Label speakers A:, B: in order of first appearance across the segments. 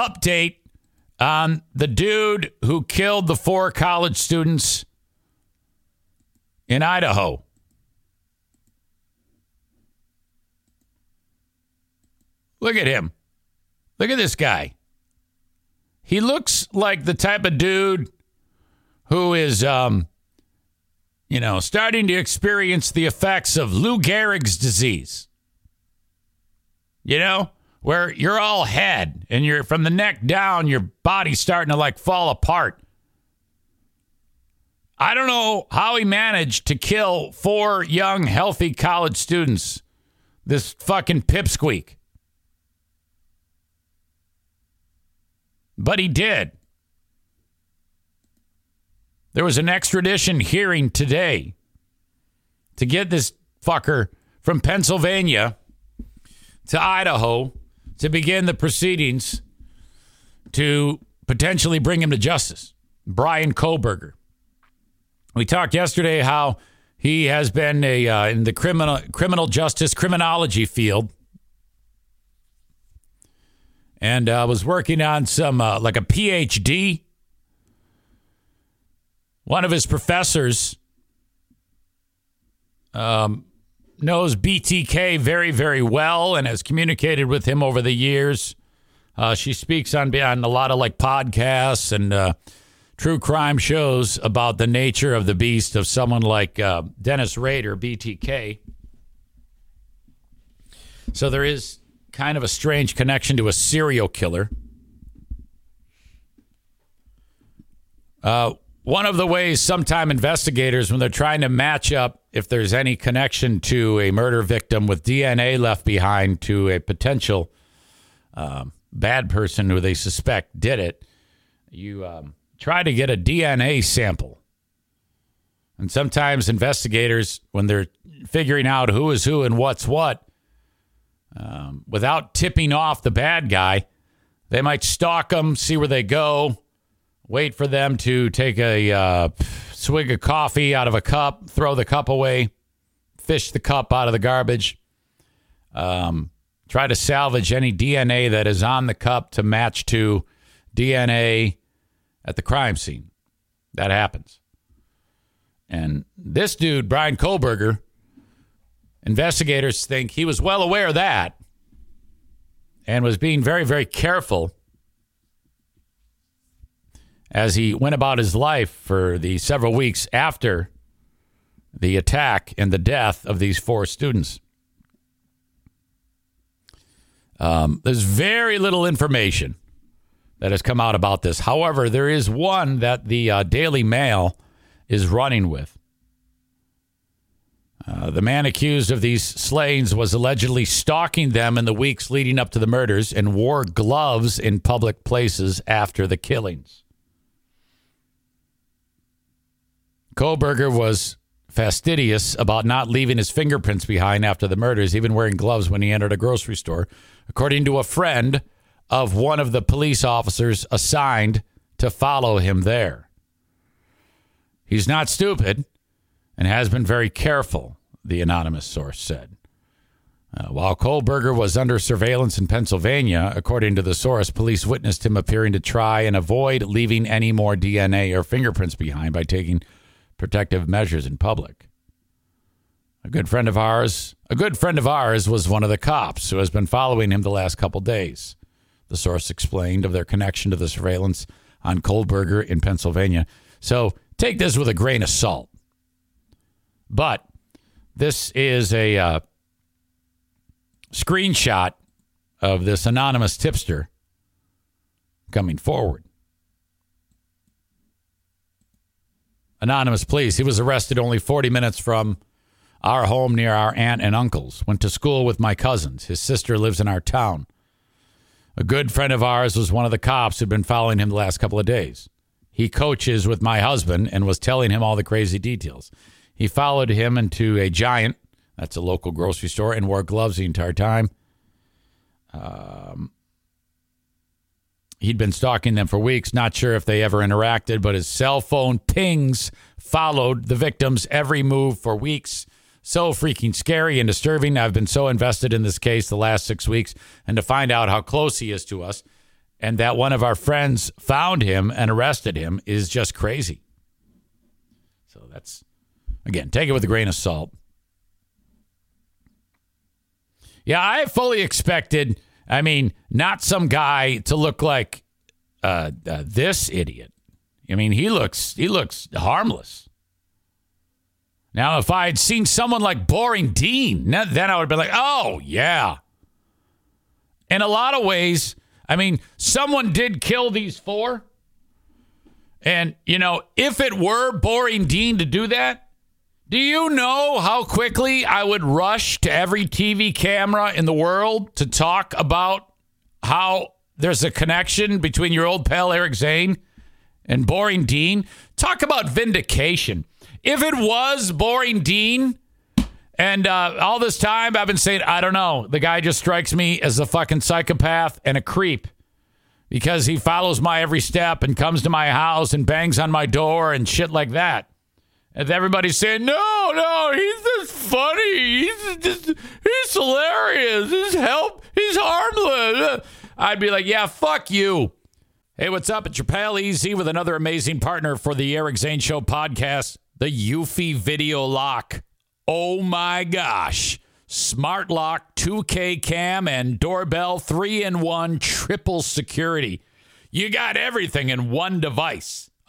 A: update on the dude who killed the four college students in Idaho. Look at him. Look at this guy. He looks like the type of dude who is, um, you know, starting to experience the effects of Lou Gehrig's disease. You know, where you're all head and you're from the neck down, your body's starting to like fall apart. I don't know how he managed to kill four young, healthy college students. This fucking pipsqueak. But he did. There was an extradition hearing today to get this fucker from Pennsylvania to Idaho to begin the proceedings to potentially bring him to justice. Bryan Kohberger. We talked yesterday how he has been a uh, in the criminal criminal justice criminology field and uh, was working on some uh, like a PhD. One of his professors um, knows BTK very, very well and has communicated with him over the years. Uh, she speaks on, on a lot of like podcasts and uh, true crime shows about the nature of the beast of someone like uh, Dennis Rader, BTK. So there is kind of a strange connection to a serial killer. Uh, one of the ways sometime investigators, when they're trying to match up if there's any connection to a murder victim with DNA left behind to a potential um, bad person who they suspect did it, you um, try to get a DNA sample. And sometimes investigators, when they're figuring out who is who and what's what, um, without tipping off the bad guy. They might stalk them, see where they go, wait for them to take a uh, swig of coffee out of a cup, throw the cup away, fish the cup out of the garbage, um, try to salvage any DNA that is on the cup to match to DNA at the crime scene. That happens. And this dude, Bryan Kohberger, Investigators think he was well aware of that and was being very, very careful as he went about his life for the several weeks after the attack and the death of these four students. Um, there's very little information that has come out about this. However, there is one that the uh, Daily Mail is running with. Uh, the man accused of these slayings was allegedly stalking them in the weeks leading up to the murders and wore gloves in public places after the killings. Kohberger was fastidious about not leaving his fingerprints behind after the murders, even wearing gloves when he entered a grocery store, according to a friend of one of the police officers assigned to follow him there. He's not stupid and has been very careful, the anonymous source said. Uh, while Kohberger was under surveillance in Pennsylvania, according to the source, police witnessed him appearing to try and avoid leaving any more DNA or fingerprints behind by taking protective measures in public. A good friend of ours, a good friend of ours was one of the cops who has been following him the last couple days. The source explained of their connection to the surveillance on Kohberger in Pennsylvania. So take this with a grain of salt. But this is a uh, screenshot of this anonymous tipster coming forward. Anonymous, please. He was arrested only 40 minutes from our home near our aunt and uncle's. Went to school with my cousins. His sister lives in our town. A good friend of ours was one of the cops who'd been following him the last couple of days. He coaches with my husband and was telling him all the crazy details. He followed him into a giant, that's a local grocery store, and wore gloves the entire time. Um, he'd been stalking them for weeks, not sure if they ever interacted, but his cell phone pings followed the victim's every move for weeks. So freaking scary and disturbing. I've been so invested in this case the last six weeks, and to find out how close he is to us and that one of our friends found him and arrested him is just crazy. So that's, again, take it with a grain of salt. Yeah, I fully expected, I mean, not some guy to look like uh, uh, this idiot. I mean, he looks he looks harmless. Now, if I had seen someone like Boring Dean, then I would be like, oh, yeah. In a lot of ways, I mean, someone did kill these four. And, you know, if it were Boring Dean to do that, do you know how quickly I would rush to every TV camera in the world to talk about how there's a connection between your old pal Eric Zane and Boring Dean? Talk about vindication. If it was Boring Dean, and uh, all this time I've been saying, I don't know. The guy just strikes me as a fucking psychopath and a creep because he follows my every step and comes to my house and bangs on my door and shit like that. And everybody's saying, no, no, he's just funny. He's just, he's hilarious. He's help. He's harmless. I'd be like, yeah, fuck you. Hey, what's up? It's your pal Easy with another amazing partner for the Eric Zane Show podcast, the Eufy Video Lock. Oh my gosh. Smart lock, 2K cam, and doorbell, three in one, triple security. You got everything in one device.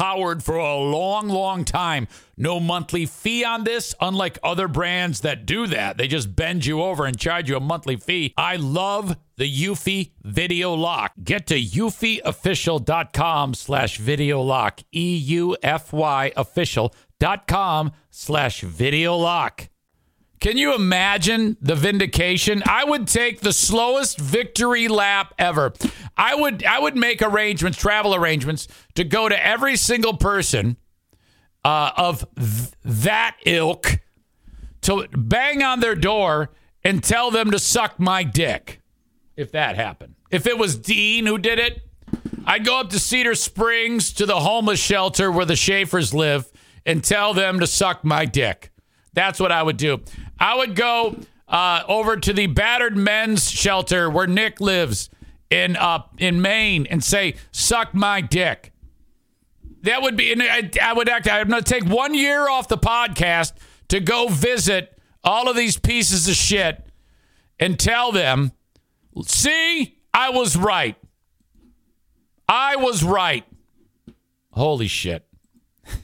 A: powered for a long, long time. No monthly fee on this, unlike other brands that do that. They just bend you over and charge you a monthly fee. I love the Eufy Video Lock. Get to eufyofficial.com slash video lock. E-U-F-Y official.com slash video lock. Can you imagine the vindication? I would take the slowest victory lap ever. I would I would make arrangements, travel arrangements to go to every single person uh, of th- that ilk to bang on their door and tell them to suck my dick. If that happened. If it was Dean who did it, I'd go up to Cedar Springs to the homeless shelter where the Schaefers live and tell them to suck my dick. That's what I would do. I would go uh, over to the battered men's shelter where Nick lives in uh, in Maine and say, "Suck my dick." That would be. I, I would act. I'm going to take one year off the podcast to go visit all of these pieces of shit and tell them, "See, I was right. I was right." Holy shit.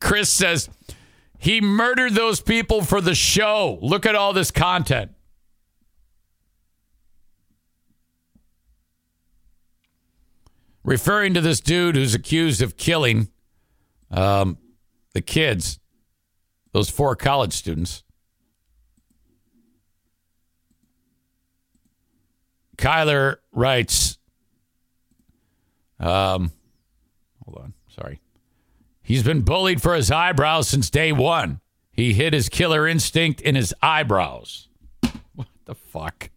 A: Chris says, he murdered those people for the show. Look at all this content. Referring to this dude who's accused of killing um, the kids, those four college students. Kyler writes, um, hold on, sorry. He's been bullied for his eyebrows since day one. He hid his killer instinct in his eyebrows. What the fuck?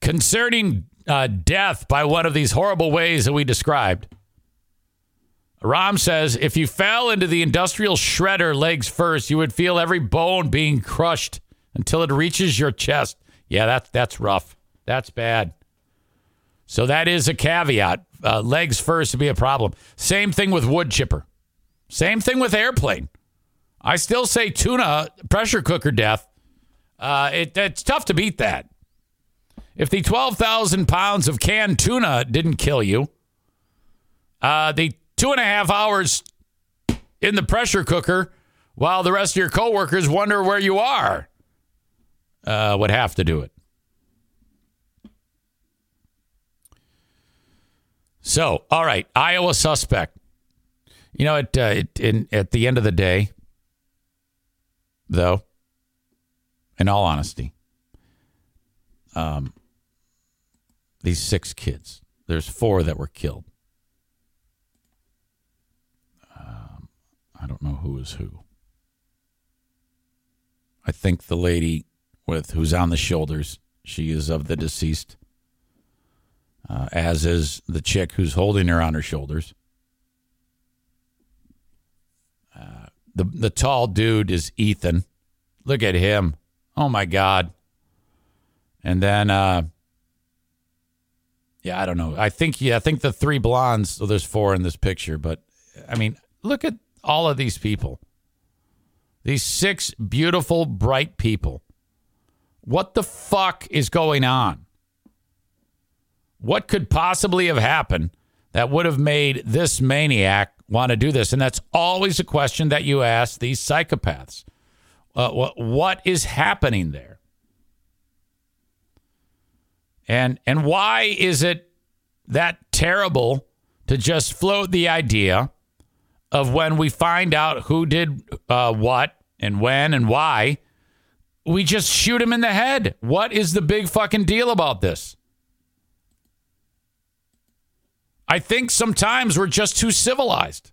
A: Concerning uh, death by one of these horrible ways that we described, Ram says if you fell into the industrial shredder legs first, you would feel every bone being crushed until it reaches your chest. Yeah, that's that's rough. That's bad. So that is a caveat. Uh, legs first to be a problem. Same thing with wood chipper. Same thing with airplane. I still say tuna pressure cooker death. Uh, it, it's tough to beat that. If the 12,000 pounds of canned tuna didn't kill you, uh, the two and a half hours in the pressure cooker while the rest of your coworkers wonder where you are uh, would have to do it. So, all right, Iowa suspect. You know, it, uh, it, in, at the end of the day, though, in all honesty, um, these six kids, there's four that were killed. Um, I don't know who is who. I think the lady with who's on the shoulders, she is of the deceased, uh, as is the chick who's holding her on her shoulders. Uh, the the tall dude is Ethan. Look at him. Oh my God. And then uh, yeah, I don't know. I think yeah, I think the three blondes. So there's four in this picture, but I mean, look at all of these people. These six beautiful, bright people. What the fuck is going on? What could possibly have happened that would have made this maniac want to do this? And that's always a question that you ask these psychopaths. Uh, what, what is happening there? And and why is it that terrible to just float the idea of when we find out who did uh, what and when and why, we just shoot him in the head? What is the big fucking deal about this? I think sometimes we're just too civilized.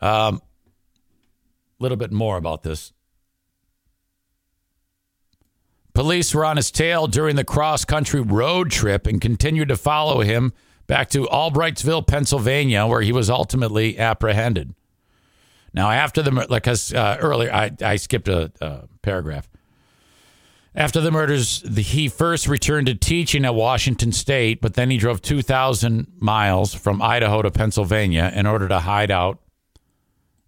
A: A um, little bit more about this. Police were on his tail during the cross country road trip and continued to follow him back to Albrightsville, Pennsylvania, where he was ultimately apprehended. Now, after the like, uh, earlier I, I skipped a, a paragraph. After the murders, the, he first returned to teaching at Washington State, but then he drove 2,000 miles from Idaho to Pennsylvania in order to hide out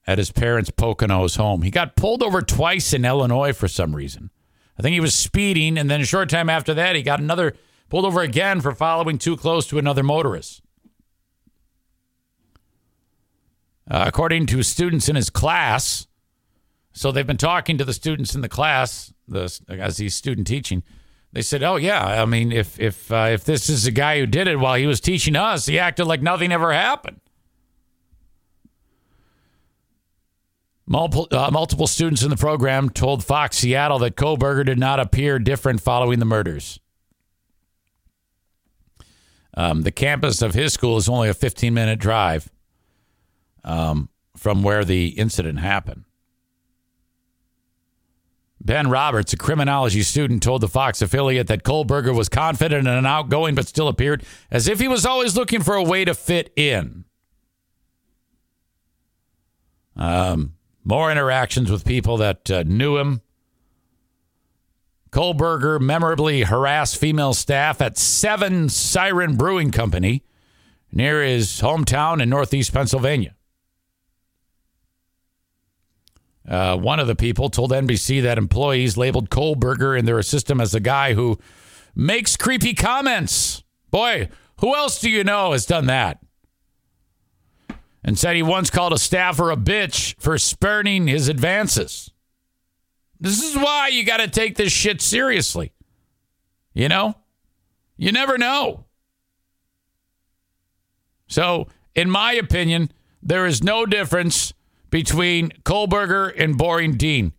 A: at his parents' Poconos home. He got pulled over twice in Illinois for some reason. I think he was speeding, and then a short time after that, he got another pulled over again for following too close to another motorist. Uh, according to students in his class, so they've been talking to the students in the class the, as he's student teaching. They said, "Oh yeah, I mean, if if uh, if this is a guy who did it while he was teaching us, he acted like nothing ever happened." Multiple, uh, multiple students in the program told Fox Seattle that Kohberger did not appear different following the murders. Um, the campus of his school is only a 15 minute drive um, from where the incident happened. Ben Roberts, a criminology student, told the Fox affiliate that Kohberger was confident and outgoing, but still appeared as if he was always looking for a way to fit in. Um, more interactions with people that uh, knew him. Kohberger memorably harassed female staff at Seven Siren Brewing Company near his hometown in northeast Pennsylvania. Uh, one of the people told NBC that employees labeled Kohberger in their system as the guy who makes creepy comments. Boy, who else do you know has done that? and said he once called a staffer a bitch for spurning his advances. This is why you got to take this shit seriously. You know? You never know. So, in my opinion, there is no difference between Kohberger and Boring Dean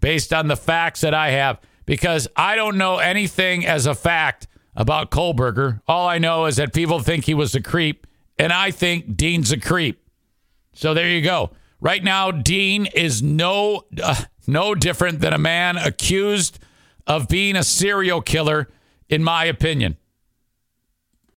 A: based on the facts that I have because I don't know anything as a fact about Kohberger. All I know is that people think he was a creep, and I think Dean's a creep. So there you go. Right now, Dean is no uh, no different than a man accused of being a serial killer, in my opinion.